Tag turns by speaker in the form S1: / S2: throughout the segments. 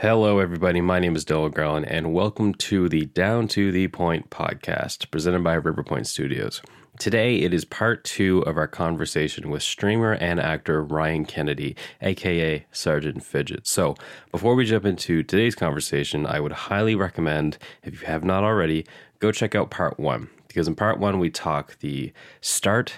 S1: Hello, everybody. My name is Dillon Garland, and welcome to the Down to the Point podcast presented by River Point Studios. Today, it is part two of our conversation with streamer and actor Ryan Kennedy, aka Sergeant Fidget. So, before we jump into today's conversation, I would highly recommend, if you have not already, go check out part one. Because in part one, we talk the start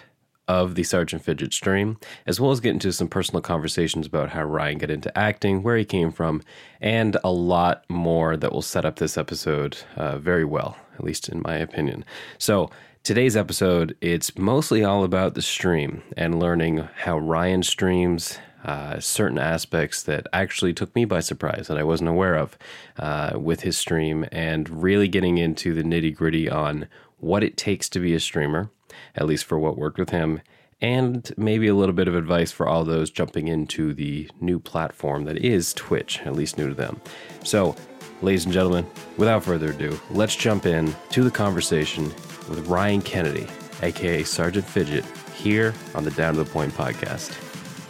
S1: of the Sergeant Fidget stream, as well as get into some personal conversations about how Ryan got into acting, where he came from, and a lot more that will set up this episode uh, very well, at least in my opinion. So, today's episode, it's mostly all about the stream and learning how Ryan streams. Uh, certain aspects that actually took me by surprise that I wasn't aware of uh, with his stream, and really getting into the nitty gritty on what it takes to be a streamer, at least for what worked with him, and maybe a little bit of advice for all those jumping into the new platform that is Twitch, at least new to them. So, ladies and gentlemen, without further ado, let's jump in to the conversation with Ryan Kennedy, aka Sergeant Fidget, here on the Down to the Point podcast.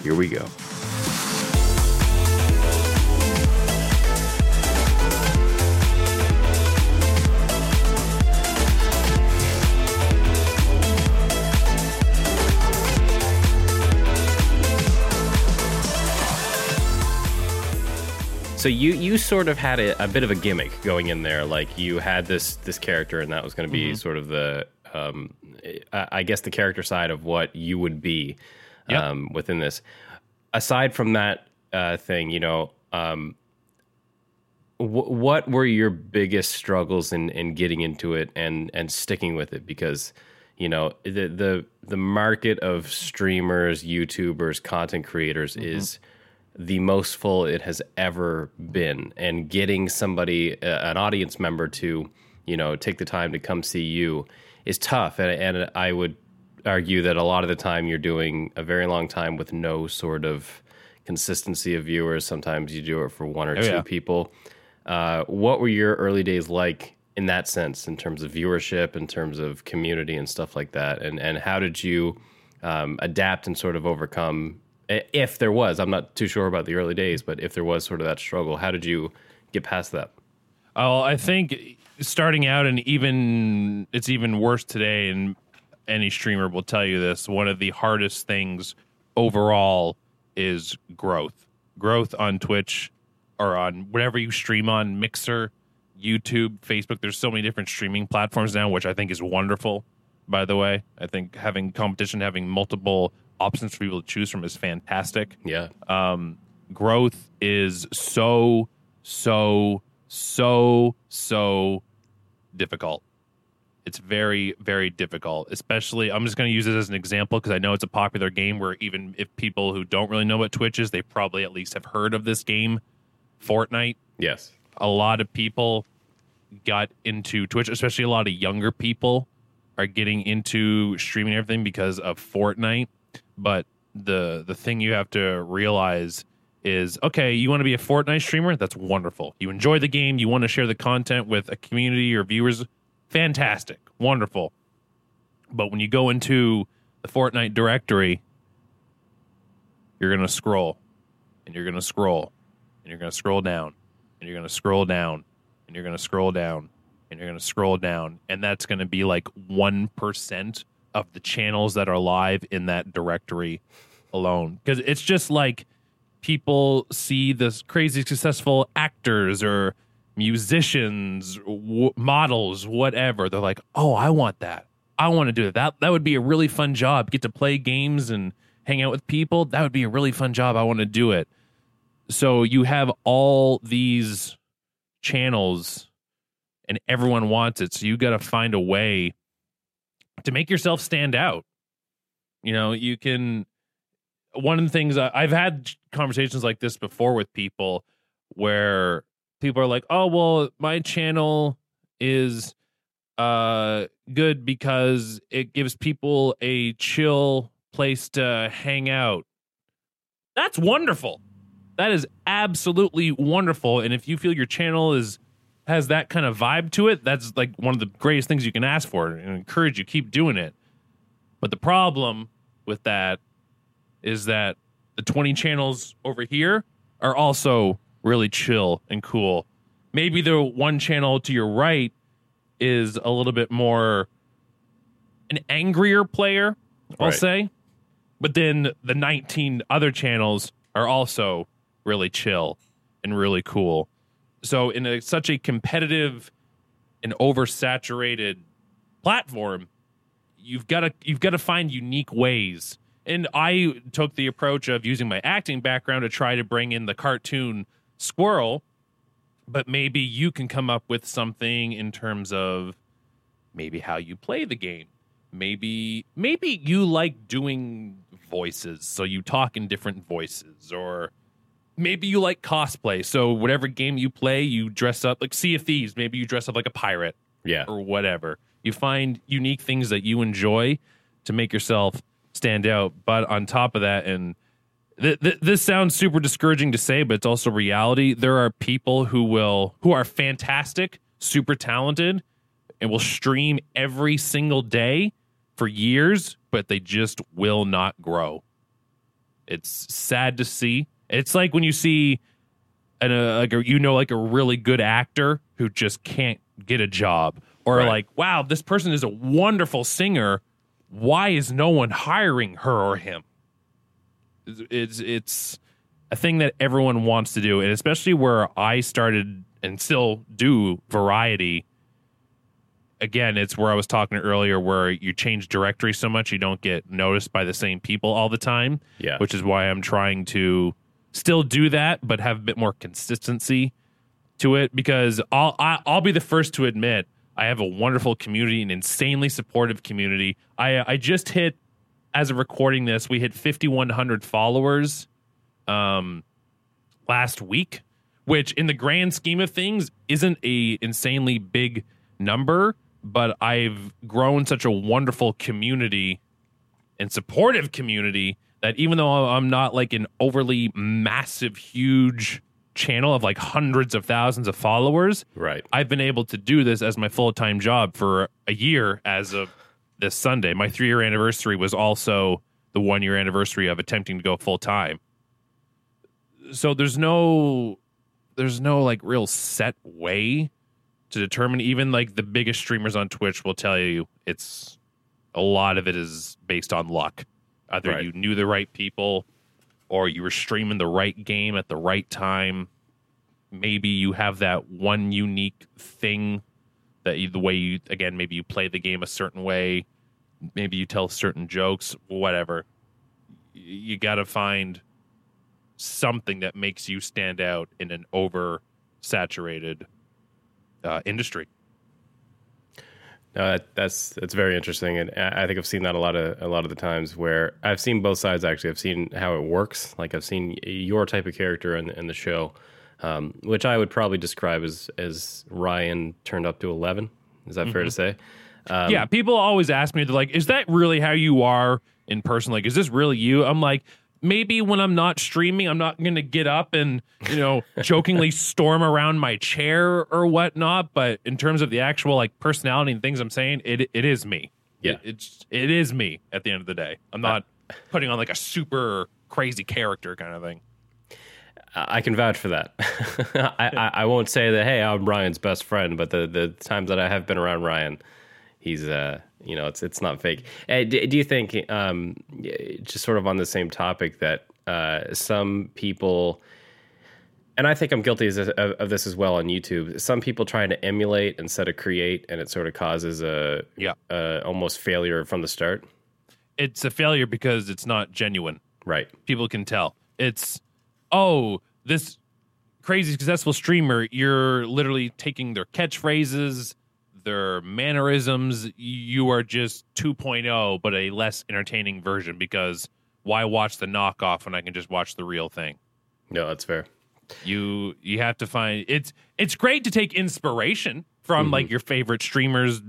S1: Here we go. So you you sort of had a, a, bit of a gimmick going in there, like you had this this character, and that was going to be mm-hmm. sort of the, um, I guess the character side of what you would be yep. um, within this. Aside from that uh, thing, you know, um, w- what were your biggest struggles in in getting into it and and sticking with it? Because you know the the the market of streamers, YouTubers, content creators mm-hmm. is the most full it has ever been. And getting somebody uh, an audience member to you know take the time to come see you is tough. And, and i would argue that a lot of the time you're doing a very long time with no sort of consistency of viewers. Sometimes you do it for one or oh, two yeah. people. Uh, what were your early days like in that sense in terms of viewership in terms of community and stuff like that? And and how did you um, adapt and sort of overcome Uh, if there was, I'm not too sure about the early days, but if there was sort of that struggle, how did you get past that?
S2: Oh, I think starting out and even it's even worse today and any streamer will tell you this, one of the hardest things overall is growth. Growth on Twitch or on whatever you stream on, Mixer, YouTube, Facebook. There's so many different streaming platforms now, which I think is wonderful, by the way. I think having competition, having multiple options for people to choose from is fantastic.
S1: Yeah.
S2: Um, growth is so, so, so, so difficult. It's very, very difficult. Especially, I'm just going to use it as an example because I know it's a popular game where even if people who don't really know what Twitch is, they probably at least have heard of this game, Fortnite.
S1: Yes.
S2: A lot of people got into Twitch, especially a lot of younger people are getting into streaming everything because of Fortnite but the the thing you have to realize is okay, you want to be a Fortnite streamer? That's wonderful. You enjoy the game, you want to share the content with a community or viewers? Fantastic. Wonderful. But when you go into the Fortnite directory, you're going to scroll and you're going to scroll and you're going to scroll down and you're going to scroll down and you're going to scroll down and you're going to scroll down and that's going to be like 1% of the channels that are live in that directory alone. Because it's just like people see this crazy successful actors or musicians w- models whatever. They're like oh i want that. I want to do that. that that would be a really fun job. Get to play games and hang out with people. That would be a really fun job. I want to do it. So you have all these channels and everyone wants it. So you got to find a way to make yourself stand out. You know, you can. One of the things I've had conversations like this before with people where people are like, "Oh, well, my channel is uh good because it gives people a chill place to hang out." That's wonderful. That is absolutely wonderful. And if you feel your channel is has that kind of vibe to it, that's like one of the greatest things you can ask for and encourage you keep doing it. But the problem with that is that the 20 channels over here are also really chill and cool. Maybe the one channel to your right is a little bit more an angrier player, I'll
S1: Right.
S2: say. But then the 19 other channels are also really chill and really cool. So in a, such a competitive and oversaturated platform, you've got to you've got to find unique ways. And I took the approach of using my acting background to try to bring in the cartoon squirrel, but maybe you can come up with something in terms of maybe how you play the game. Maybe maybe you like doing voices, so you talk in different voices or maybe you like cosplay. So whatever game you play, you dress up like Sea of Thieves, maybe you dress up like a pirate
S1: Yeah.
S2: or whatever. You find unique things that you enjoy to make yourself stand out. But on top of that, and th- th- this sounds super discouraging to say, but it's also reality. There are people who will who are fantastic, super talented, and will stream every single day for years, but they just will not grow. It's sad to see. It's like when you see an, uh, like a, you know like a really good actor who just can't get a job or
S1: Right.
S2: like wow this person is a wonderful singer why is no one hiring her or him it's it's, it's a thing that everyone wants to do and especially where I started and still do variety again it's where I was talking earlier where you change directory so much you don't get noticed by the same people all the time
S1: Yeah.
S2: which is why I'm trying to still do that, but have a bit more consistency to it. Because I'll I, I'll be the first to admit I have a wonderful community, an insanely supportive community. I I just hit as of recording this, we hit 5,100 followers um last week, which in the grand scheme of things isn't a insanely big number, but I've grown such a wonderful community and supportive community that even though I'm not like an overly massive, huge channel of like hundreds of thousands of followers,
S1: right.
S2: I've been able to do this as my full time job for a year as of this Sunday. My three year anniversary was also the one year anniversary of attempting to go full time. So there's no there's no like real set way to determine even like the biggest streamers on Twitch will tell you it's a lot of it is based on luck. Either
S1: Right.
S2: you knew the right people or you were streaming the right game at the right time. Maybe you have that one unique thing that you, the way you again maybe you play the game a certain way, maybe you tell certain jokes, whatever. You got to find something that makes you stand out in an over saturated uh, industry.
S1: No, that, that's that's very interesting, and I think I've seen that a lot of a lot of the times where I've seen both sides. Actually, I've seen how it works. Like I've seen your type of character in, in the show, um, which I would probably describe as as Ryan turned up to eleven. Is that fair to say? Um,
S2: yeah, people always ask me, they're like, is that really how you are in person? Like, is this really you? I'm like, maybe when I'm not streaming, I'm not going to get up and, you know, jokingly storm around my chair or whatnot. But in terms of the actual like personality and things I'm saying, it it is me.
S1: Yeah.
S2: It, it's, it is me at the end of the day. I'm not putting on like a super crazy character kind of thing.
S1: I I can vouch for that. I, I, I won't say that. Hey, I'm Ryan's best friend, but the the times that I have been around Ryan, he's uh, you know, it's it's not fake. Uh, do, do you think, um, just sort of on the same topic, that uh, some people, and I think I'm guilty of, of of this as well on YouTube. Some people trying to emulate instead of create, and it sort of causes a
S2: Yeah.
S1: a almost failure from the start.
S2: It's a failure because it's not genuine.
S1: Right.
S2: people can tell. It's oh, this crazy successful streamer, you're literally taking their catchphrases, their mannerisms. You are just 2.0, but a less entertaining version because why watch the knockoff when I can just watch the real thing?
S1: No, that's fair.
S2: You you have to find it's it's great to take inspiration from like your favorite streamers,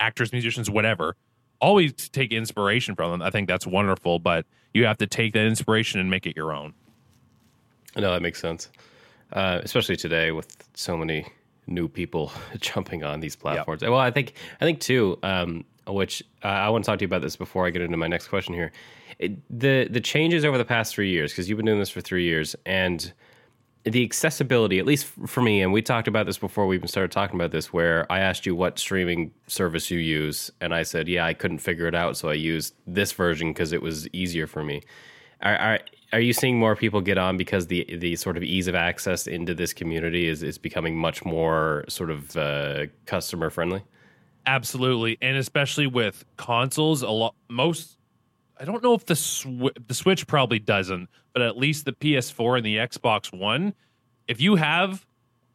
S2: actors, musicians, whatever. Always take inspiration from them. I think that's wonderful, but you have to take that inspiration and make it your own.
S1: No, that makes sense. Uh, especially today with so many new people jumping on these platforms. Well, I think I think too, um, which uh, I want to talk to you about this before I get into my next question here. It, the the changes over the past three years, because you've been doing this for three years, and the accessibility, at least for me, and we talked about this before we even started talking about this, where I asked you what streaming service you use, and I said, yeah, I couldn't figure it out, so I used this version because it was easier for me. Are, are are you seeing more people get on because the the sort of ease of access into this community is is becoming much more sort of uh, customer friendly?
S2: Absolutely, and especially with consoles, a lot most. I don't know if the sw- the Switch probably doesn't, but at least the PS4 and the Xbox One, if you have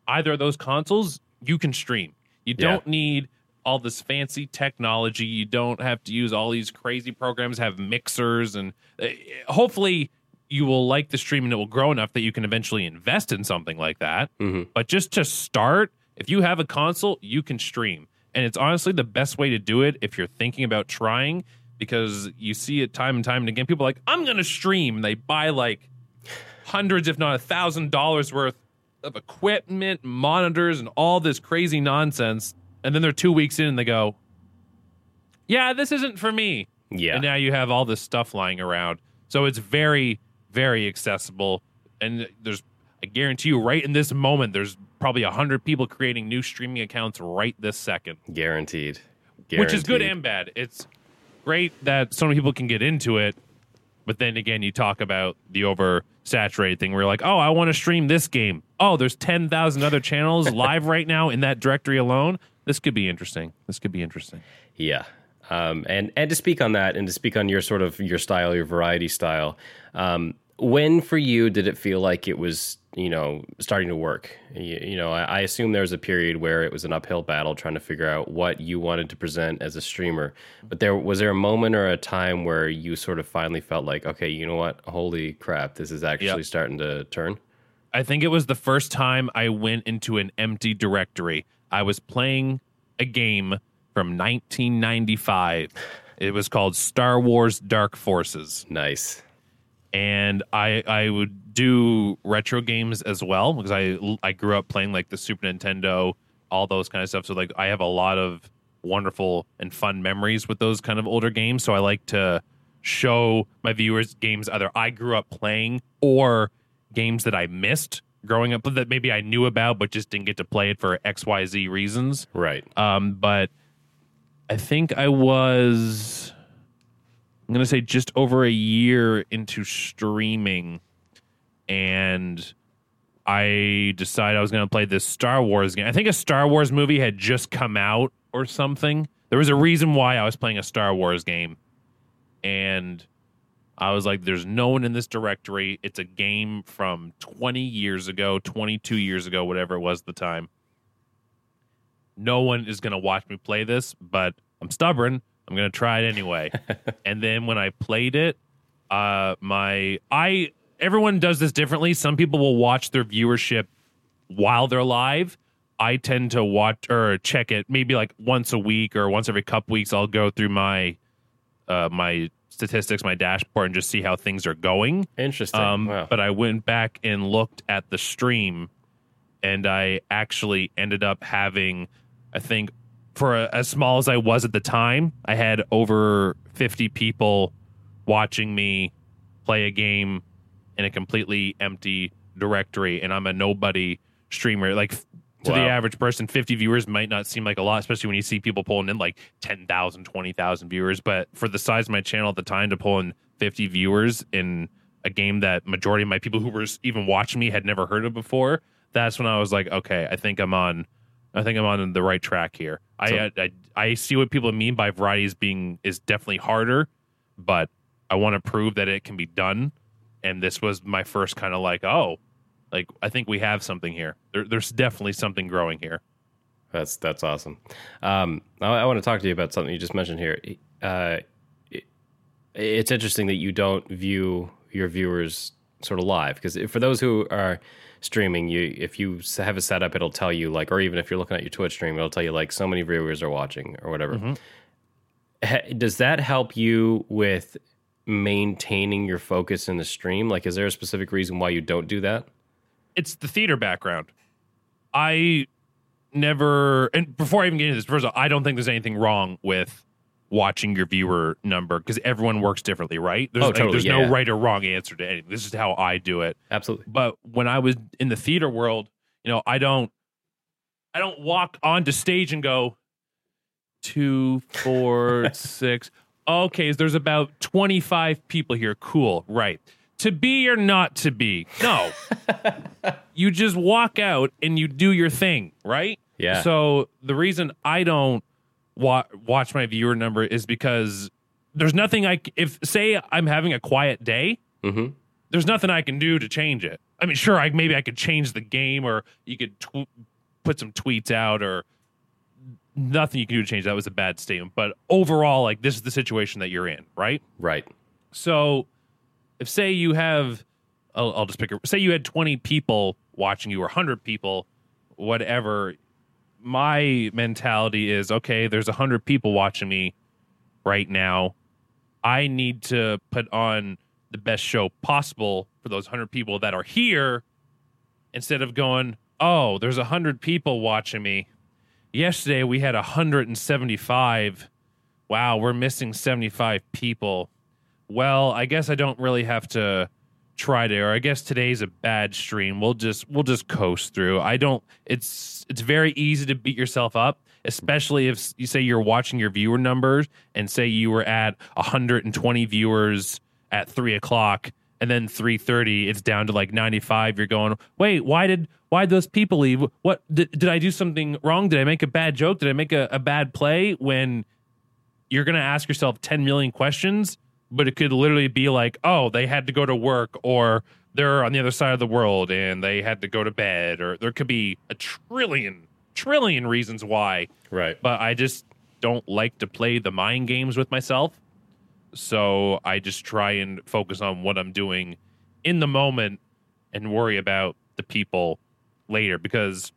S2: either of those consoles, you can stream. You
S1: Yeah.
S2: don't need all this fancy technology. You don't have to use all these crazy programs, have mixers, and uh, hopefully you will like the stream and it will grow enough that you can eventually invest in something like that.
S1: Mhm.
S2: But just to start, if you have a console, you can stream. And it's honestly the best way to do it if you're thinking about trying because you see it time and time and again. People are like, I'm going to stream. They buy like hundreds, if not a thousand dollars worth of equipment, monitors, and all this crazy nonsense. And then they're two weeks in and they go, Yeah, this isn't for me.
S1: Yeah,
S2: And now you have all this stuff lying around. So it's very, very accessible. And there's, I guarantee you, right in this moment, there's probably a hundred people creating new streaming accounts right this second,
S1: guaranteed.
S2: which is good and bad. It's great that so many people can get into it, but then again, you talk about the oversaturated thing where you're like, oh, I want to stream this game. Oh, there's 10,000 other channels live right now in that directory alone. This could be interesting. This could be interesting.
S1: Yeah. Um, and and to speak on that, and to speak on your sort of your style, your variety style, um, when for you did it feel like it was you know starting to work? You, you know, I, I assume there was a period where it was an uphill battle trying to figure out what you wanted to present as a streamer. But there was there a moment or a time where you sort of finally felt like, okay, you know what? Holy crap, this is actually
S2: Yep.
S1: starting to turn.
S2: I think it was the first time I went into an empty directory. I was playing a game from 1995. It was called Star Wars Dark Forces.
S1: Nice.
S2: And I I would do retro games as well because I I grew up playing like the Super Nintendo, all those kind of stuff. So like I have a lot of wonderful and fun memories with those kind of older games. So I like to show my viewers games either I grew up playing or games that I missed growing up that maybe I knew about but just didn't get to play it for XYZ reasons.
S1: Right.
S2: Um, but I think I was, I'm going to say just over a year into streaming, and I decided I was going to play this Star Wars game. I think a Star Wars movie had just come out or something. There was a reason why I was playing a Star Wars game. And I was like, there's no one in this directory. It's a game from 20 years ago, 22 years ago, whatever it was at the time no one is going to watch me play this, but I'm stubborn. I'm going to try it anyway. and then when I played it, uh, my I everyone does this differently. Some people will watch their viewership while they're live. I tend to watch or check it maybe like once a week or once every couple weeks. I'll go through my uh, my statistics, my dashboard, and just see how things are going.
S1: Interesting.
S2: Um,
S1: wow.
S2: But I went back and looked at the stream, and I actually ended up having, I think, for a, as small as I was at the time, I had over 50 people watching me play a game in a completely empty directory, and I'm a nobody streamer. Like to the average person, 50 viewers might not seem like a lot, especially when you see people pulling in like 10,000, 20,000 viewers. But for the size of my channel at the time to pull in 50 viewers in a game that majority of my people who were even watching me had never heard of before, that's when I was like, okay, I think I'm on, I think I'm on the right track here.
S1: So-
S2: I, I I see what people mean by variety is being is definitely harder, but I want to prove that it can be done. And this was my first kind of like, oh, like I think we have something here. There, there's definitely something growing here.
S1: That's that's awesome. Um, I, I want to talk to you about something you just mentioned here. Uh, it, it's interesting that you don't view your viewers sort of live because for those who are streaming, you if you have a setup, it'll tell you like, or even if you're looking at your Twitch stream, it'll tell you like so many viewers are watching or whatever.
S2: Mhm.
S1: Does that help you with maintaining your focus in the stream? Like, is there a specific reason why you don't do that?
S2: It's the theater background. I never, and before I even get into this, first of all, I don't think there's anything wrong with watching your viewer number because everyone works differently, right? There's,
S1: Oh,
S2: like,
S1: totally,
S2: there's
S1: yeah,
S2: no right or wrong answer to anything. This is how I do it.
S1: Absolutely.
S2: But when I was in the theater world, you know, I don't I don't walk onto stage and go two, four, six. Okay, there's about 25 people here. Cool. Right. To be or not to be. No. you just walk out and you do your thing, right?
S1: Yeah.
S2: So the reason I don't wa- watch my viewer number is because there's nothing I c- if say I'm having a quiet day,
S1: Mm-hmm.
S2: there's nothing I can do to change it. I mean, sure, I maybe I could change the game, or you could tw- put some tweets out, or nothing you can do to change. That was a bad statement, but overall, like this is the situation that you're in, right?
S1: Right.
S2: So, if say you have, I'll, I'll just pick. A, say you had 20 people watching you, or 100 people, whatever. My mentality is okay. There's 100 people watching me right now. I need to put on the best show possible for those 100 people that are here instead of going, oh, there's 100 people watching me. Yesterday we had 175. Wow, we're missing 75 people. Well, I guess I don't really have to try to or I guess today's a bad stream. We'll just we'll just coast through. I don't it's it's very easy to beat yourself up, especially if you say you're watching your viewer numbers and say you were at 120 viewers at three o'clock and then 3.30 it's down to like 95 you're going wait why did why those people leave? What did, did i do something wrong? Did i make a bad joke? Did i make a, a bad play? When you're going to ask yourself 10 million questions but it could literally be like oh they had to go to work or they're on the other side of the world and they had to go to bed or there could be a trillion trillion reasons why
S1: Right.
S2: but I just don't like to play the mind games with myself. So I just try and focus on what I'm doing in the moment and worry about the people later because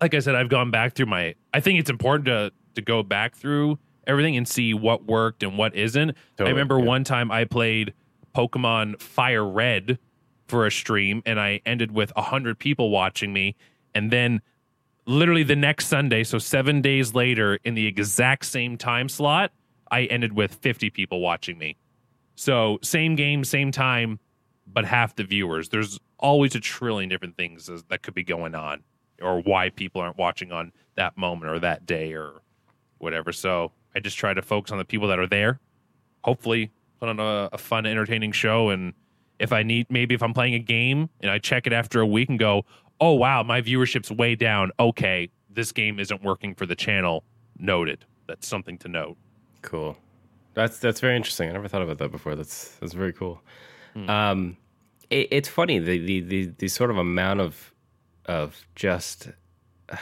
S2: like I said I've gone back through my I think it's important to to go back through everything and see what worked and what isn't. I remember
S1: yeah.
S2: one time I played Pokemon Fire Red for a stream and I ended with 100 people watching me and then literally the next Sunday, so seven days later, in the exact same time slot, I ended with 50 people watching me. So same game, same time, but half the viewers. There's always a trillion different things that could be going on, or why people aren't watching on that moment or that day or whatever. So I just try to focus on the people that are there. Hopefully, put on a, a fun, entertaining show. And if I need, maybe if I'm playing a game and I check it after a week and go, oh wow, my viewership's way down. Okay, this game isn't working for the channel. Noted. That's something to note.
S1: Cool. That's that's very interesting. I never thought about that before. That's that's very cool. Um, it, it's funny the, the the the sort of amount of of just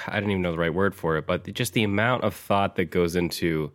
S1: I don't even know the right word for it, but just the amount of thought that goes into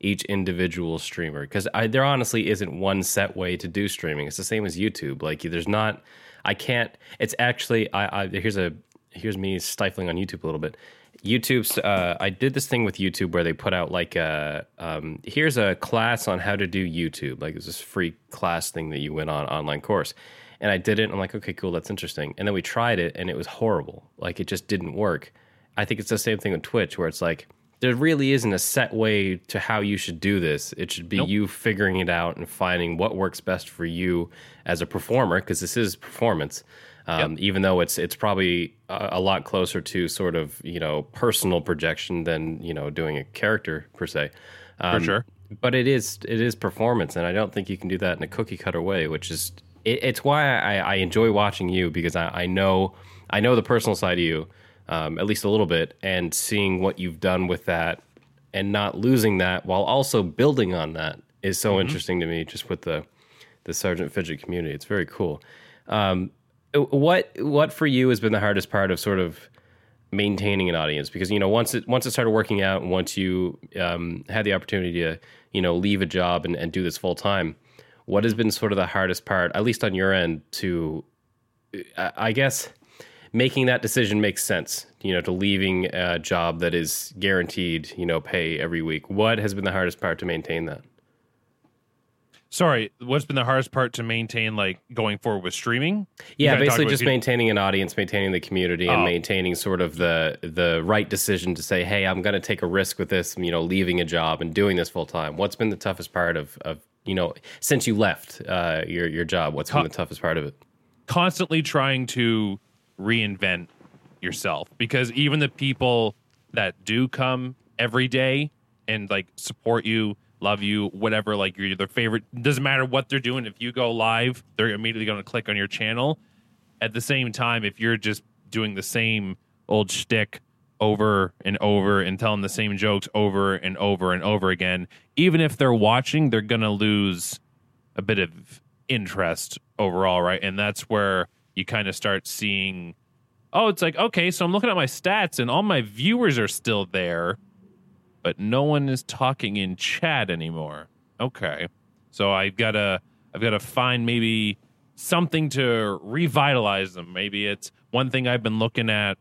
S1: each individual streamer because there honestly isn't one set way to do streaming. It's the same as YouTube. Like there's not. I can't. It's actually. I, I here's a here's me stifling on YouTube a little bit. YouTube's. Uh, I did this thing with YouTube where they put out like a um, here's a class on how to do YouTube. Like it was this free class thing that you went on online course, and I did it. I'm like, okay, cool, that's interesting. And then we tried it, and it was horrible. Like it just didn't work. I think it's the same thing with Twitch, where it's like there really isn't a set way to how you should do this. It should be
S2: Nope.
S1: you figuring it out and finding what works best for you as a performer, because this is performance. Um, Even though it's it's probably a, a lot closer to sort of you know personal projection than you know doing a character per se. Um,
S2: For sure.
S1: but it is it is performance, and I don't think you can do that in a cookie cutter way. Which is it, it's why I, I enjoy watching you because I, I know I know the personal side of you um, at least a little bit, and seeing what you've done with that and not losing that while also building on that is so interesting to me. Just with the the Sergeant Fidget community, it's very cool. Um, what what for you has been the hardest part of sort of maintaining an audience because you know once it once it started working out and once you um, had the opportunity to you know leave a job and, and do this full time what has been sort of the hardest part at least on your end to I guess making that decision makes sense you know to leaving a job that is guaranteed you know pay every week what has been the hardest part to maintain that
S2: Sorry, what's been the hardest part to maintain, like going forward with streaming?
S1: Yeah, basically just
S2: you-
S1: maintaining an audience, maintaining the community, and
S2: Oh.
S1: maintaining sort of the the right decision to say, "Hey, I'm going to take a risk with this." You know, leaving a job and doing this full time. What's been the toughest part of of you know since you left uh, your your job? What's been the toughest part of it?
S2: constantly trying to reinvent yourself because even the people that do come every day and like support you, love you, whatever, like you're their favorite, doesn't matter what they're doing. If you go live, they're immediately going to click on your channel. At the same time, if you're just doing the same old shtick over and over and telling the same jokes over and over and over again, even if they're watching, they're going to lose a bit of interest overall, right? And that's where you kind of start seeing, oh, it's like, okay, so I'm looking at my stats and all my viewers are still there, but no one is talking in chat anymore. Okay. So I've got to, I've got to find maybe something to revitalize them. Maybe it's one thing I've been looking at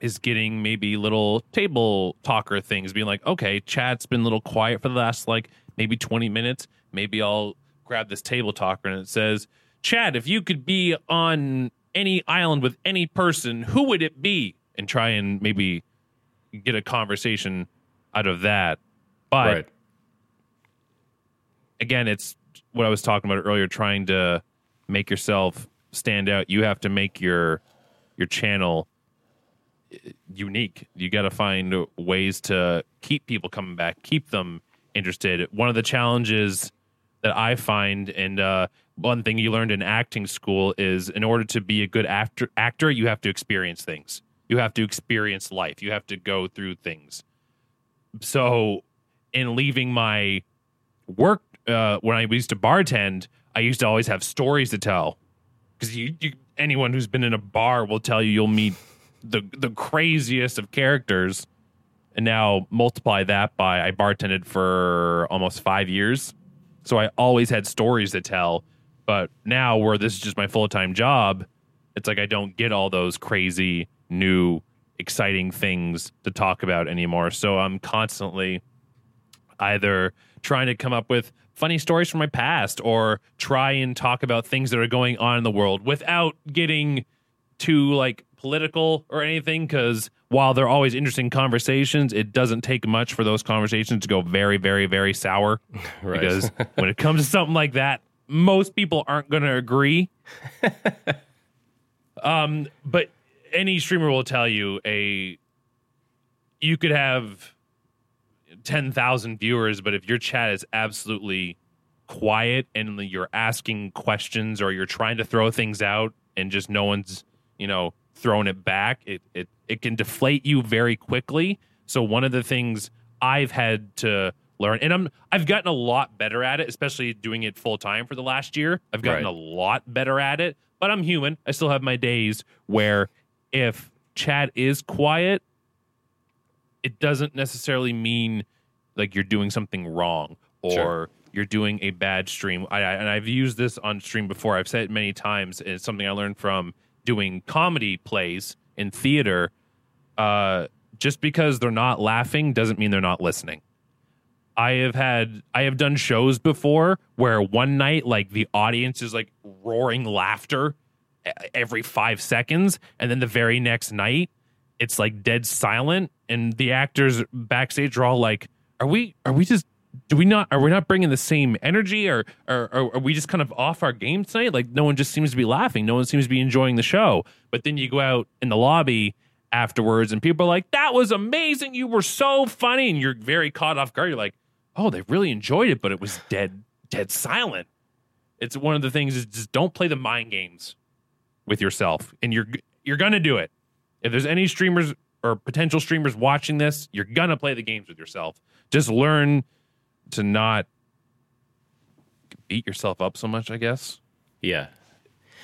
S2: is getting maybe little table talker things, being like, okay, chat's been a little quiet for the last like maybe 20 minutes. Maybe I'll grab this table talker and it says, Chad, if you could be on any island with any person, who would it be? And try and maybe get a conversation out of that. But
S1: right.
S2: again, it's what I was talking about earlier, trying to make yourself stand out. You have to make your your channel uh, unique. You got to find ways to keep people coming back, keep them interested. One of the challenges that I find, and uh, one thing you learned in acting school is, in order to be a good actor, actor, you have to experience things. You have to experience life. You have to go through things. So, in leaving my work uh, when I used to bartend, I used to always have stories to tell because you, you anyone who's been in a bar will tell you you'll meet the the craziest of characters. And now multiply that by I bartended for almost five years, so I always had stories to tell. But now, where this is just my full time job, it's like I don't get all those crazy new exciting things to talk about anymore. So I'm constantly either trying to come up with funny stories from my past or try and talk about things that are going on in the world without getting too like political or anything because while they're always interesting conversations it doesn't take much for those conversations to go very very very sour
S1: Right.
S2: because when it comes to something like that most people aren't going to agree. Um but any streamer will tell you a you could have 10,000 viewers but if your chat is absolutely quiet and you're asking questions or you're trying to throw things out and just no one's you know throwing it back it it it can deflate you very quickly. So one of the things i've had to learn and i'm i've gotten a lot better at it especially doing it full time for the last year i've gotten
S1: Right.
S2: a lot better at it but i'm human i still have my days where if chat is quiet it doesn't necessarily mean like you're doing something wrong or
S1: Sure.
S2: you're doing a bad stream. I, I, and I've used this on stream before. I've said it many times. It's something I learned from doing comedy plays in theater. Uh, just because they're not laughing doesn't mean they're not listening. I have had I have done shows before where one night like the audience is like roaring laughter every 5 seconds. And then the very next night it's like dead silent. And the actors backstage are all like are we are we just do we not are we not bringing the same energy? Or, or, or are we just kind of off our game tonight? Like no one just seems to be laughing. No one seems to be enjoying the show. But then you go out in the lobby afterwards and people are like that was amazing. You were so funny. And you're very caught off guard. You're like oh they really enjoyed it but it was dead dead silent it's one of the things is just don't play the mind games with yourself and you're you're gonna do it if there's any streamers or potential streamers watching this you're gonna play the games with yourself just learn to not beat yourself up so much i guess
S1: yeah.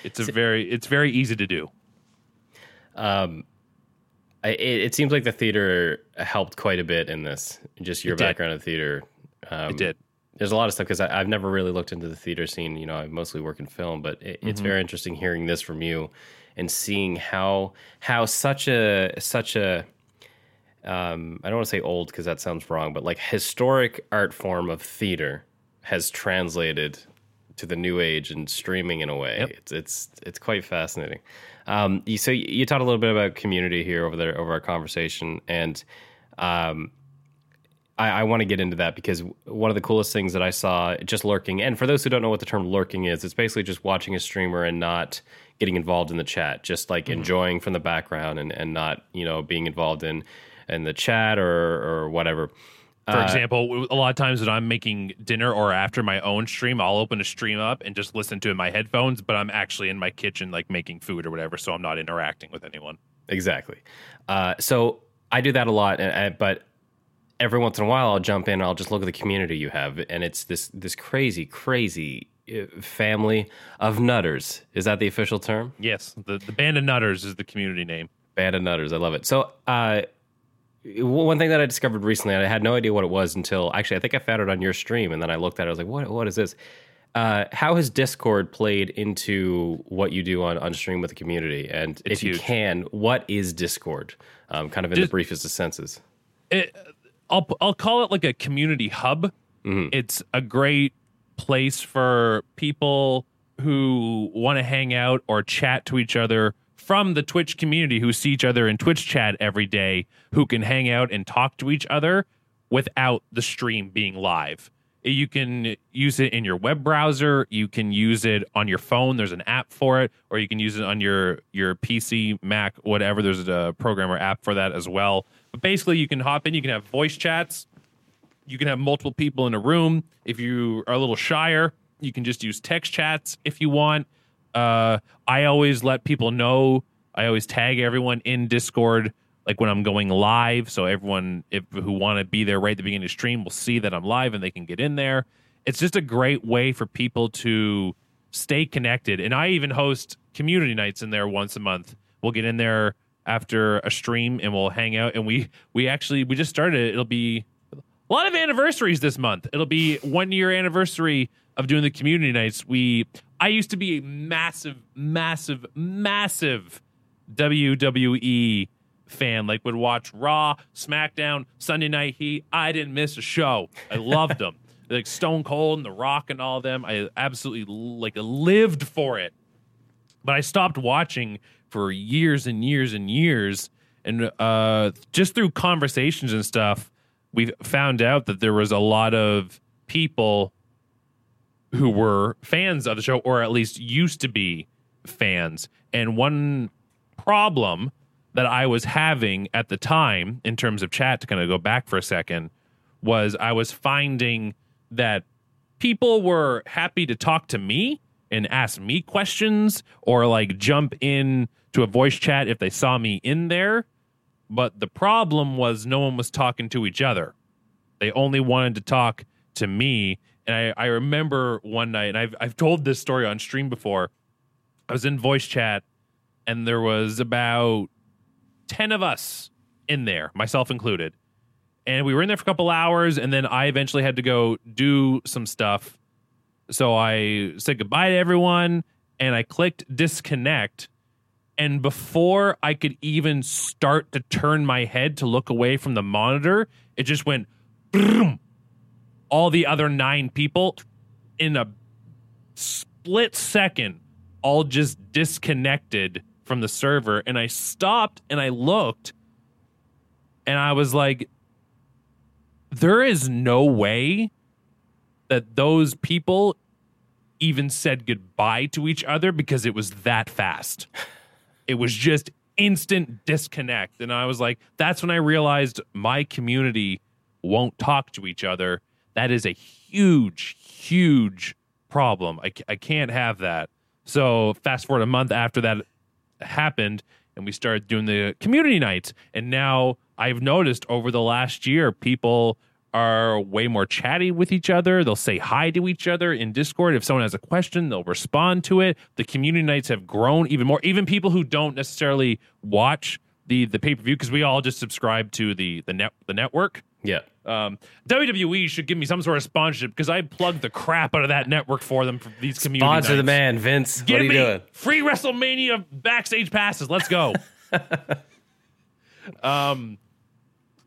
S2: it's a very it's very easy to do
S1: Um, I, it, it seems like the theater helped quite a bit in this. Just your
S2: It did.
S1: background in theater. Um,
S2: it did
S1: There's a lot of stuff because I've never really looked into the theater scene. You know, I mostly work in film, but it, it's
S2: Mm-hmm.
S1: very interesting hearing this from you and seeing how how such a such a um, I don't want to say old because that sounds wrong, but like historic art form of theater has translated to the new age and streaming in a way.
S2: Yep.
S1: It's it's it's quite fascinating. Um, you, so you talked a little bit about community here over there over our conversation, and um, I, I want to get into that because one of the coolest things that I saw just lurking, and for those who don't know what the term lurking is, it's basically just watching a streamer and not getting involved in the chat, just like enjoying from the background and, and not you know being involved in in the chat or or whatever.
S2: For
S1: Uh,
S2: example, a lot of times when I'm making dinner or after my own stream, I'll open a stream up and just listen to it in my headphones, but I'm actually in my kitchen like making food or whatever, so I'm not interacting with anyone.
S1: Exactly. Uh, so I do that a lot, but every once in a while I'll jump in. and I'll just look at the community you have, and it's this this crazy, crazy uh, family of nutters. Is that the official term?
S2: Yes, the, the Band of Nutters is the community name.
S1: Band of nutters. I love it. So. Uh, one thing that I discovered recently, and I had no idea what it was until actually I think I found it on your stream, and then I looked at it. I was like, "What? What is this?" Uh, how has Discord played into what you do on, on stream with the community? And
S2: It's
S1: if you can, what is Discord? Um, kind of in
S2: Dis-
S1: the briefest of senses.
S2: it, I'll I'll call it like a community hub. Mm-hmm. It's a great place for people who want to hang out or chat to each other from the Twitch community who see each other in Twitch chat every day, who can hang out and talk to each other without the stream being live. You can use it in your web browser, you can use it on your phone, there's an app for it, or you can use it on your your PC, Mac, whatever. There's a program or app for that as well. But basically you can hop in, you can have voice chats, you can have multiple people in a room. If you are a little shyer, you can just use text chats if you want. Uh, I always let people know. I always tag everyone in Discord, like when I'm going live, so everyone if who want to be there right at the beginning of the stream will see that I'm live and they can get in there. It's just a great way for people to stay connected. And I even host community nights in there once a month. We'll get in there after a stream and we'll hang out. And we we actually we just started. it. It'll be a lot of anniversaries this month. It'll be one year anniversary of doing the community nights. We I used to be a massive, massive, massive WWE fan. Like would watch Raw, SmackDown, Sunday Night Heat. I didn't miss a show. I loved them. like Stone Cold and The Rock and all them. I absolutely like lived for it but I stopped watching for years and years and years. And uh, just through conversations and stuff, we found out that there was a lot of people who were fans of the show, or at least used to be fans. And one problem that I was having at the time, in terms of chat, to kind of go back for a second, was I was finding that people were happy to talk to me and ask me questions or like jump in to a voice chat if they saw me in there. But the problem was no one was talking to each other. They only wanted to talk to me. And I, I remember one night, and I've, I've told this story on stream before. I was in voice chat, and there was about 10 of us in there, myself included. And we were in there for a couple hours, and then I eventually had to go do some stuff. So I said goodbye to everyone, and I clicked disconnect. And before I could even start to turn my head to look away from the monitor, it just went boom. All the other nine people in a split second all just disconnected from the server. And I stopped and I looked and I was like, there is no way that those people even said goodbye to each other because it was that fast. It was just instant disconnect. And I was like, that's when I realized my community won't talk to each other. That is a huge, huge problem. I, I can't have that. So, fast forward a month after that happened, and we started doing the community nights. And now I've noticed over the last year, people are way more chatty with each other. They'll say hi to each other in Discord. If someone has a question, they'll respond to it. The community nights have grown even more. Even people who don't necessarily watch the the pay per view because we all just subscribe to the the net the network.
S1: Yeah.
S2: Um, WWE should give me some sort of sponsorship because I plugged the crap out of that network for them for these community
S1: Sponsor the man, Vince.
S2: Give
S1: what are you
S2: me
S1: doing?
S2: free WrestleMania backstage passes. Let's go. um,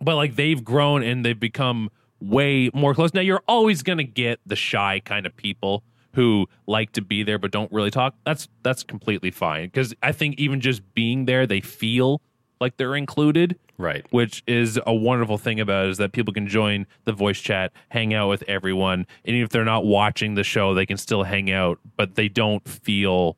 S2: but like they've grown and they've become way more close. Now you're always gonna get the shy kind of people who like to be there but don't really talk. That's that's completely fine because I think even just being there, they feel like they're included.
S1: Right.
S2: Which is a wonderful thing about it is that people can join the voice chat, hang out with everyone, and even if they're not watching the show, they can still hang out, but they don't feel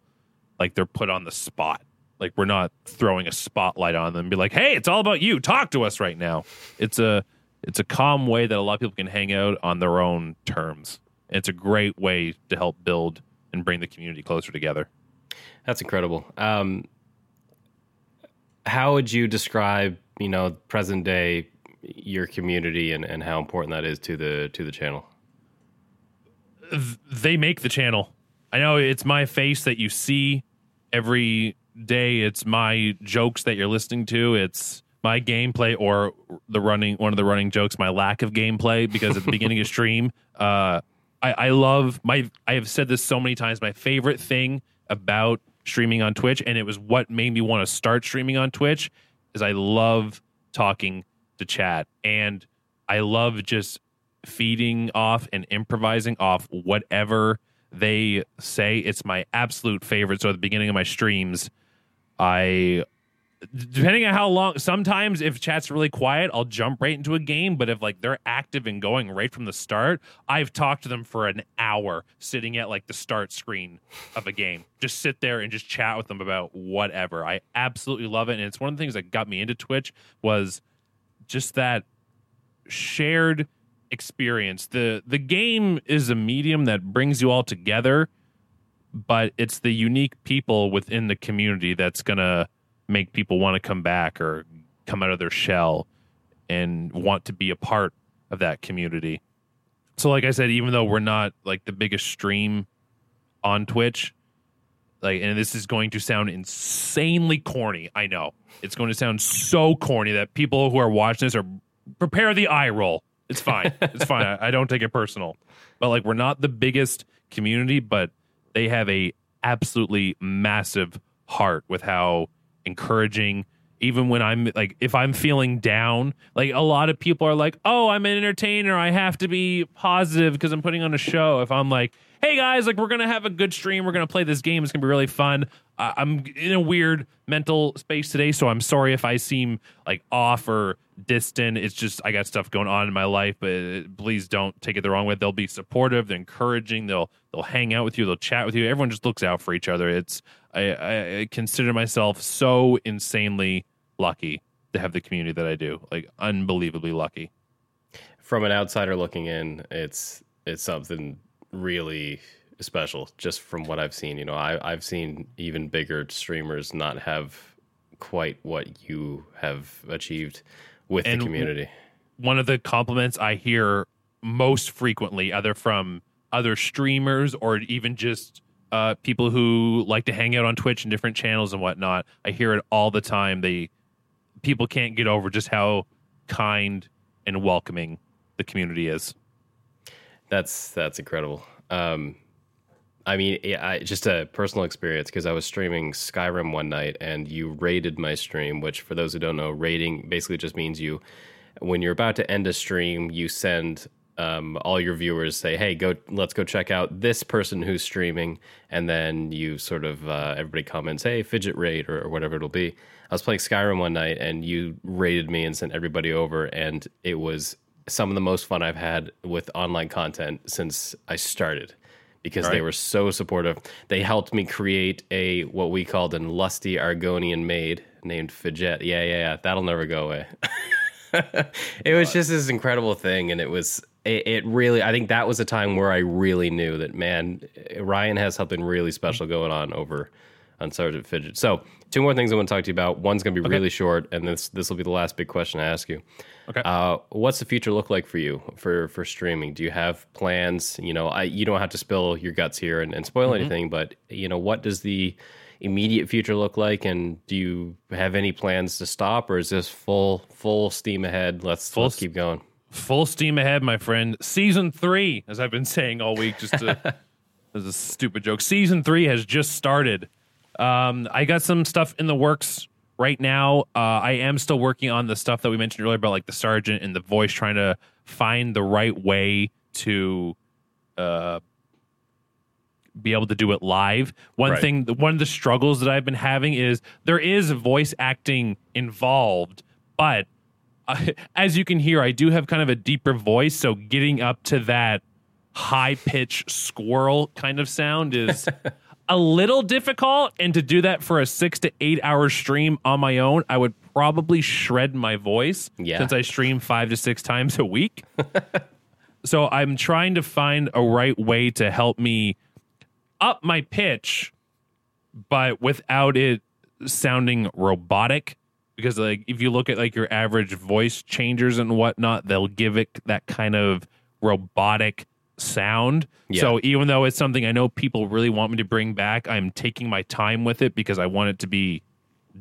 S2: like they're put on the spot. Like we're not throwing a spotlight on them and be like, "Hey, it's all about you. Talk to us right now." It's a it's a calm way that a lot of people can hang out on their own terms. And it's a great way to help build and bring the community closer together.
S1: That's incredible. Um, how would you describe, you know, present day your community and, and how important that is to the to the channel?
S2: They make the channel. I know it's my face that you see every day. It's my jokes that you're listening to. It's my gameplay or the running one of the running jokes, my lack of gameplay because at the beginning of stream, uh, I, I love my I have said this so many times. My favorite thing about streaming on Twitch, and it was what made me want to start streaming on Twitch, is I love talking to chat and I love just feeding off and improvising off whatever they say. It's my absolute favorite. So at the beginning of my streams, I depending on how long sometimes if chat's really quiet i'll jump right into a game but if like they're active and going right from the start i've talked to them for an hour sitting at like the start screen of a game. Just sit there and just chat with them about whatever. I absolutely love it and it's one of the things that got me into twitch was just that shared experience. The the game is a medium that brings you all together but it's the unique people within the community that's gonna make people want to come back or come out of their shell and want to be a part of that community. So like I said, even though we're not like the biggest stream on Twitch, like and this is going to sound insanely corny. I know. It's going to sound so corny that people who are watching this are prepare the eye roll. It's fine. it's fine. I, I don't take it personal. But like we're not the biggest community, but they have a absolutely massive heart with how encouraging even when I'm like if I'm feeling down, like a lot of people are like, "Oh, I'm an entertainer. I have to be positive because I'm putting on a show." If I'm like, "Hey guys, like we're going to have a good stream. We're going to play this game. It's going to be really fun." I- I'm in a weird mental space today, so I'm sorry if I seem like off or distant. It's just I got stuff going on in my life, but uh, please don't take it the wrong way. They'll be supportive, they're encouraging, they'll they'll hang out with you, they'll chat with you. Everyone just looks out for each other. It's I, I consider myself so insanely lucky to have the community that I do. Like unbelievably lucky.
S1: From an outsider looking in, it's it's something really special just from what I've seen. You know, I, I've seen even bigger streamers not have quite what you have achieved with and the community.
S2: One of the compliments I hear most frequently, either from other streamers or even just uh, people who like to hang out on Twitch and different channels and whatnot. I hear it all the time. They people can't get over just how kind and welcoming the community is.
S1: That's that's incredible. Um, I mean, I, just a personal experience because I was streaming Skyrim one night and you raided my stream, which for those who don't know, raiding basically just means you, when you're about to end a stream, you send um, all your viewers say, "Hey, go, let's go check out this person who's streaming," and then you sort of uh, everybody comments, "Hey, fidget rate" or, or, whatever it'll be. I was playing Skyrim one night, and you rated me and sent everybody over, and it was some of the most fun I've had with online content since I started because right. they were so supportive. They helped me create a what we called an lusty Argonian maid named Fidget. Yeah, yeah, yeah. That'll never go away. it was just this incredible thing, and it was it, it, really. I think that was a time where I really knew that man, Ryan has something really special going on over on Sergeant Fidget. So, two more things I want to talk to you about. One's going to be okay. really short, and this this will be the last big question I ask you.
S2: Okay.
S1: Uh, what's the future look like for you for for streaming? Do you have plans? You know, I you don't have to spill your guts here and, and spoil mm-hmm. anything, but you know, what does the immediate future look like and do you have any plans to stop or is this full full steam ahead let's full, let's keep going
S2: full steam ahead my friend season 3 as i've been saying all week just to, as a stupid joke season 3 has just started um, i got some stuff in the works right now, uh, I am still working on the stuff that we mentioned earlier about like the sergeant and the voice, trying to find the right way to uh, be able to do it live. One
S1: Right.
S2: thing, one of the struggles that I've been having is there is voice acting involved, but as you can hear, I do have kind of a deeper voice, so getting up to that high pitch squirrel kind of sound is a little difficult. And to do that for a six to eight hour stream on my own, I would probably shred my voice
S1: Yeah.
S2: since I stream five to six times a week. so I'm trying to find a right way to help me up my pitch, but without it sounding robotic. Because like if you look at like your average voice changers and whatnot, they'll give it that kind of robotic sound.
S1: Yeah.
S2: So even though it's something I know people really want me to bring back, I'm taking my time with it because I want it to be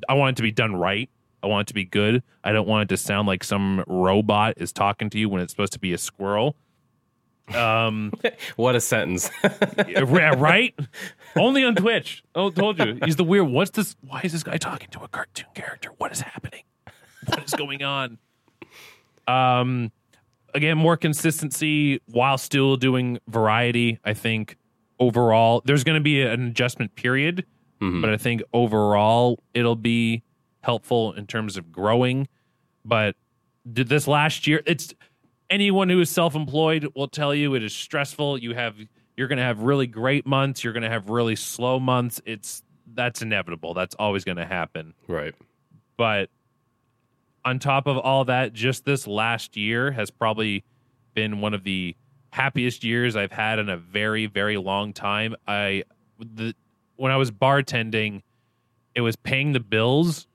S2: I want it to be done right. I want it to be good. I don't want it to sound like some robot is talking to you when it's supposed to be a squirrel. Um
S1: What a sentence.
S2: right? Only on Twitch. Oh, told you. He's the weird. What's this? Why is this guy talking to a cartoon character? What is happening? What is going on? Um, again, more consistency while still doing variety. I think overall, there's going to be an adjustment period,
S1: Mhm.
S2: but I think overall it'll be helpful in terms of growing. But did this last year? It's anyone who is self-employed will tell you it is stressful. You have you're going to have really great months. You're going to have really slow months. It's that's inevitable. That's always going to happen.
S1: right.
S2: But on top of all that, just this last year has probably been one of the happiest years I've had in a very, very long time. I the when I was bartending, it was paying the bills,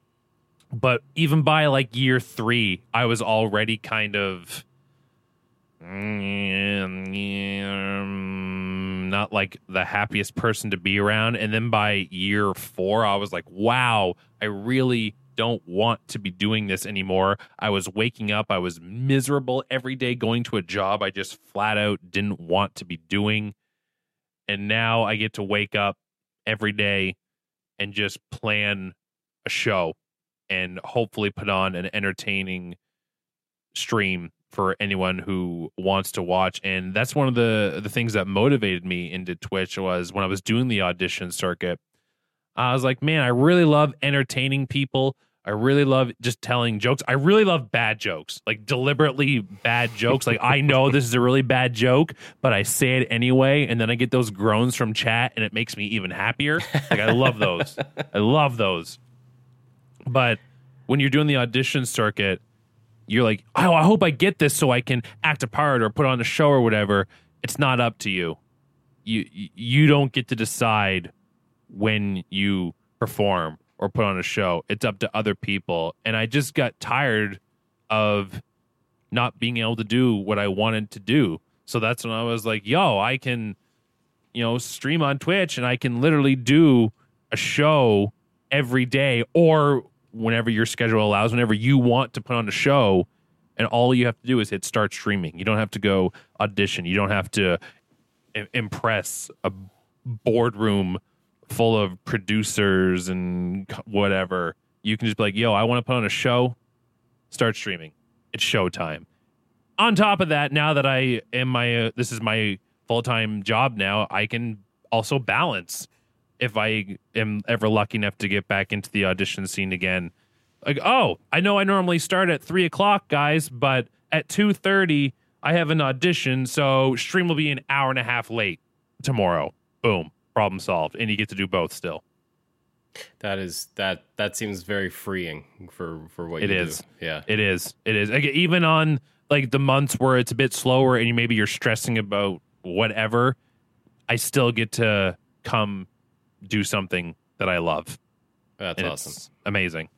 S2: but even by like year three, I was already kind of not like the happiest person to be around. And then by year four, I was like, wow, I really don't want to be doing this anymore. I was waking up, I was miserable every day going to a job I just flat out didn't want to be doing. And now I get to wake up every day and just plan a show and hopefully put on an entertaining stream for anyone who wants to watch. And that's one of the the things that motivated me into twitch was when i was doing the audition circuit i was like man i really love entertaining people. I really love just telling jokes. I really love bad jokes like deliberately bad jokes. Like i know this is a really bad joke but i say it anyway and then i get those groans from chat and it makes me even happier. Like i love those. I love those. But when you're doing the audition circuit you're like, oh, I hope I get this so I can act a part or put on a show or whatever. It's not up to you. You you don't get to decide when you perform or put on a show. It's up to other people. And I just got tired of not being able to do what I wanted to do. So that's when I was like, yo, I can, you know, stream on Twitch and I can literally do a show every day or whenever your schedule allows, whenever you want to put on a show, and all you have to do is hit start streaming. You don't have to go audition. You don't have to impress a boardroom full of producers and whatever. You can just be like, yo, I want to put on a show, start streaming. It's showtime. On top of that, now that I am my, uh, this is my full time job now, I can also balance if I am ever lucky enough to get back into the audition scene again. Like, oh, I know I normally start at three o'clock, guys, but at two thirty I have an audition, so stream will be an hour and a half late tomorrow. Boom, problem solved, and you get to do both still.
S1: That is that that seems very freeing for for what
S2: It
S1: you
S2: is.
S1: do. Yeah.
S2: It is. It is. Like, even on like the months where it's a bit slower and you maybe you're stressing about whatever, I still get to come do something that I love.
S1: That's
S2: and
S1: awesome.
S2: Amazing.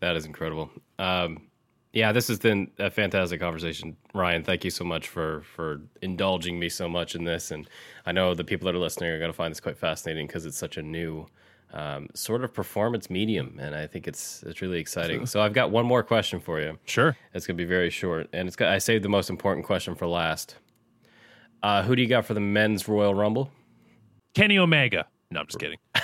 S1: That is incredible. Um, yeah, this has been a fantastic conversation, Ryan. Thank you so much for for indulging me so much in this, and I know the people that are listening are going to find this quite fascinating because it's such a new um, sort of performance medium, and I think it's it's really exciting. So I've got one more question for you.
S2: Sure.
S1: It's going to be very short, and it's got, I saved the most important question for last. Uh, who do you got for the men's Royal Rumble?
S2: Kenny Omega. No, I'm just kidding.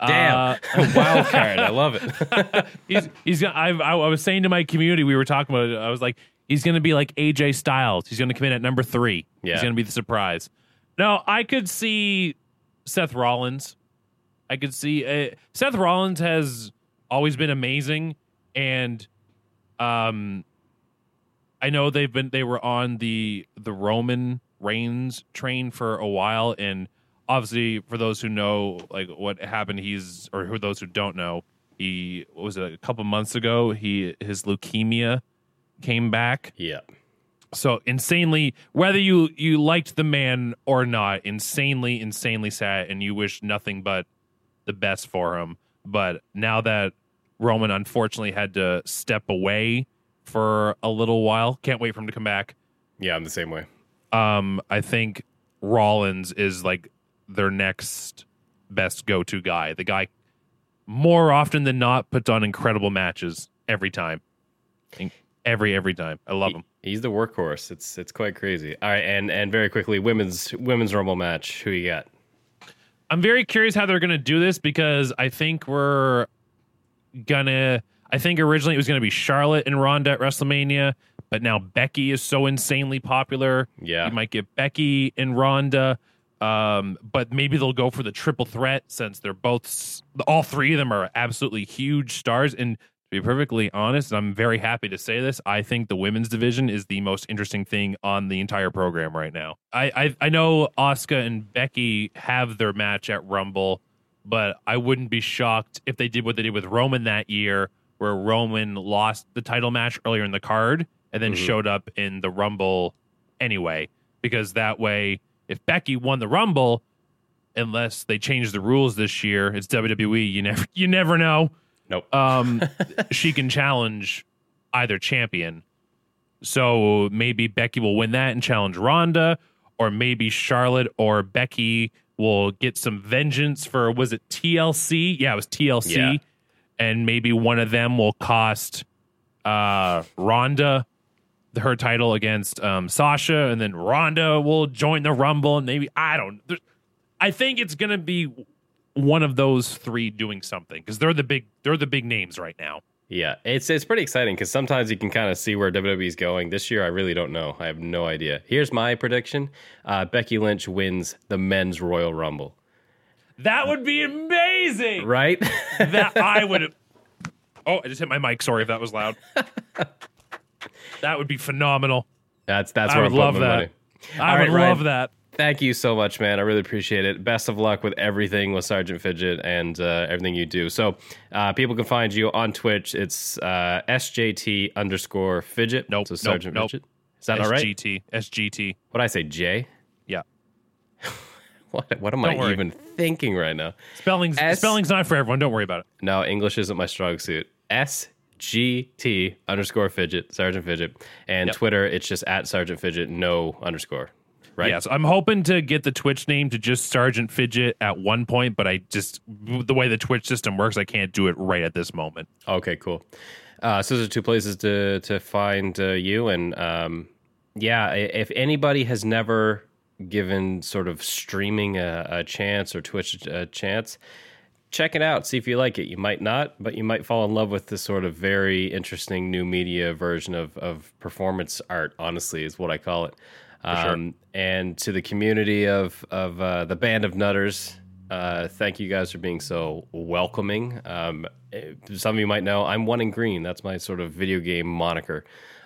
S1: Damn,
S2: Uh,
S1: wild card. I love it.
S2: he's he's gonna, I, I I was saying to my community we were talking about it. I was like he's going to be like AJ Styles. He's going to come in at number 3.
S1: Yeah.
S2: He's going to be the surprise. No, I could see Seth Rollins. I could see uh, Seth Rollins has always been amazing and um I know they've been they were on the the Roman Reigns train for a while and obviously for those who know like what happened he's or who those who don't know he what was it a couple months ago he his leukemia came back
S1: yeah.
S2: so insanely whether you you liked the man or not insanely insanely sad and you wish nothing but the best for him but now that roman unfortunately had to step away for a little while can't wait for him to come back
S1: Yeah, I'm the same way.
S2: um i think rollins is like their next best go-to guy the guy more often than not puts on incredible matches every time every every time i love him
S1: He's the workhorse. It's it's quite crazy. All right, and and very quickly, women's women's rumble match. Who you got?
S2: I'm very curious how they're going to do this because I think we're gonna. I think originally it was going to be Charlotte and Ronda at WrestleMania, but now Becky is so insanely popular.
S1: Yeah.
S2: you might get Becky and Ronda, um, but maybe they'll go for the triple threat since they're both. All three of them are absolutely huge stars. And to be perfectly honest, and I'm very happy to say this. I think the women's division is the most interesting thing on the entire program right now. I I, I know Asuka and Becky have their match at Rumble, but I wouldn't be shocked if they did what they did with Roman that year, where Roman lost the title match earlier in the card and then
S1: Mhm.
S2: showed up in the Rumble anyway, because that way, if Becky won the Rumble, unless they change the rules this year, it's WWE. You never you never know
S1: Nope.
S2: um, she can challenge either champion. So maybe Becky will win that and challenge Ronda, or maybe Charlotte or Becky will get some vengeance for was it TLC? Yeah, it was TLC,
S1: Yeah.
S2: and maybe one of them will cost uh, Ronda her title against um, Sasha, and then Ronda will join the Rumble, and maybe I don't. I think it's gonna be one of those three doing something because they're the big they're the big names right now.
S1: Yeah, it's it's pretty exciting because sometimes you can kind of see where WWE's going. This year, I really don't know. I have no idea. Here's my prediction: uh, Becky Lynch wins the men's Royal Rumble.
S2: That would be amazing.
S1: Right?
S2: That I would. Oh, I just hit my mic. Sorry if that was loud. that would be phenomenal.
S1: that's that's
S2: I
S1: where
S2: would love that. I
S1: All
S2: would
S1: right,
S2: love
S1: Ryan.
S2: that.
S1: Thank you so much, man. I really appreciate it. Best of luck with everything with Sergeant Fidget and uh, everything you do. So, uh, people can find you on Twitch. It's uh, SJT underscore Fidget.
S2: Nope,
S1: So
S2: nope,
S1: Sergeant
S2: nope.
S1: Fidget. Is that all right?
S2: SGT. SGT.
S1: What I say, J?
S2: Yeah.
S1: What, what am
S2: Don't
S1: I
S2: worry.
S1: even thinking right now?
S2: Spelling's
S1: S-
S2: spelling's not for everyone. Don't worry about it.
S1: No, English isn't my strong suit. S G T underscore Fidget, Sergeant Fidget. And
S2: Yep.
S1: Twitter, it's just at Sergeant Fidget, no underscore. Right?
S2: Yes, I'm hoping to get the Twitch name to just Sergeant Fidget at one point, but I just the way the Twitch system works, I can't do it right at this moment.
S1: Okay, cool. Uh, so those are two places to to find uh, you, and um, yeah, if anybody has never given sort of streaming a, a chance or Twitch a chance, check it out. See if you like it. You might not, but you might fall in love with this sort of very interesting new media version of of performance art. Honestly, is what I call it.
S2: sure.
S1: Um, and to the community of of uh, the band of nutters, uh, thank you guys for being so welcoming. Um, eh, some of you might know I'm One in Green. That's my sort of video game moniker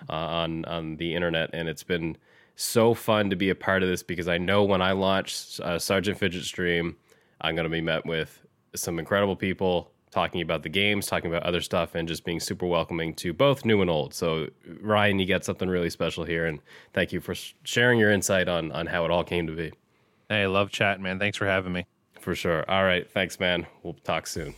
S1: uh, on on the internet, and it's been so fun to be a part of this because I know when I launch uh, Sergeant Fidget Stream, I'm going to be met with some incredible people talking about the games, talking about other stuff, and just being super welcoming to both new and old. So, Ryan, you got something really special here, and thank you for sharing your insight on on how it all came to be.
S2: Hey, love chatting, man. Thanks for having me.
S1: For sure. All right. Thanks, man. We'll talk soon.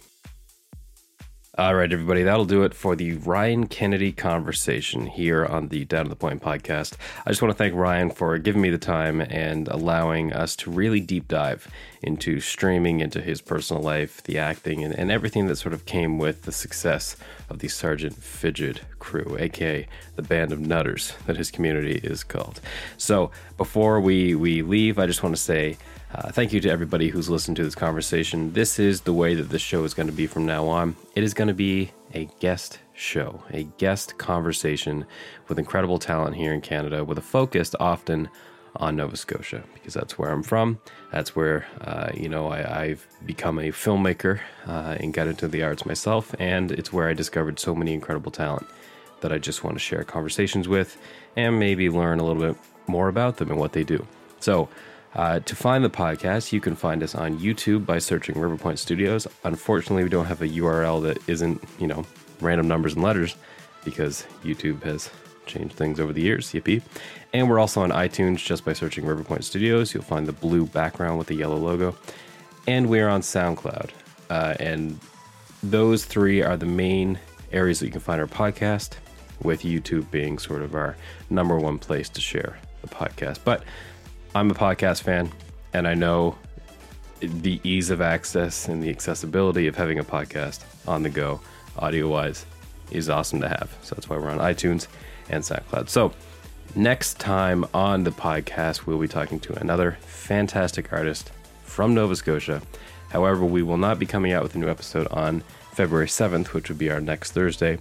S1: All right, everybody. That'll do it for the Ryan Kennedy conversation here on the Down to the Point podcast. I just want to thank Ryan for giving me the time and allowing us to really deep dive into streaming, into his personal life, the acting, and, and everything that sort of came with the success of the Sergeant Fidget crew, aka the band of nutters that his community is called. So before we, we leave, I just want to say Uh, thank you to everybody who's listened to this conversation. This is the way that this show is going to be from now on. It is going to be a guest show, a guest conversation with incredible talent here in Canada, with a focus often on Nova Scotia because that's where I'm from. That's where uh, you know I, have become a filmmaker uh, and got into the arts myself, and it's where I discovered so many incredible talent that I just want to share conversations with and maybe learn a little bit more about them and what they do. So. Uh, to find the podcast, you can find us on YouTube by searching River Point Studios. Unfortunately, we don't have a URL that isn't, you know, random numbers and letters because YouTube has changed things over the years. Yippee. And we're also on iTunes just by searching River Point Studios. You'll find the blue background with the yellow logo. And we're on SoundCloud. Uh, and those three are the main areas that you can find our podcast, with YouTube being sort of our number one place to share the podcast. But I'm a podcast fan, and I know the ease of access and the accessibility of having a podcast on the go, audio wise, is awesome to have. So that's why we're on iTunes and SoundCloud. So, next time on the podcast, we'll be talking to another fantastic artist from Nova Scotia. However, we will not be coming out with a new episode on February 7th, which would be our next Thursday.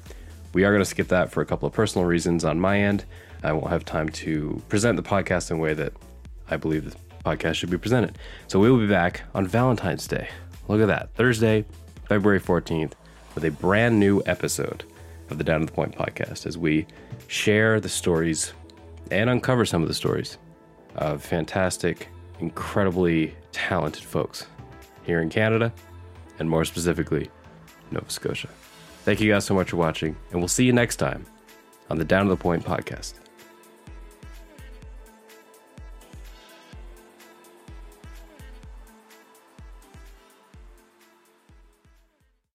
S1: We are going to skip that for a couple of personal reasons on my end. I won't have time to present the podcast in a way that I believe the podcast should be presented. So we will be back on Valentine's Day. Look at that. Thursday, February 14th, with a brand new episode of the Down to the Point podcast as we share the stories and uncover some of the stories of fantastic, incredibly talented folks here in Canada and more specifically, Nova Scotia. Thank you guys so much for watching, and we'll see you next time on the Down to the Point podcast.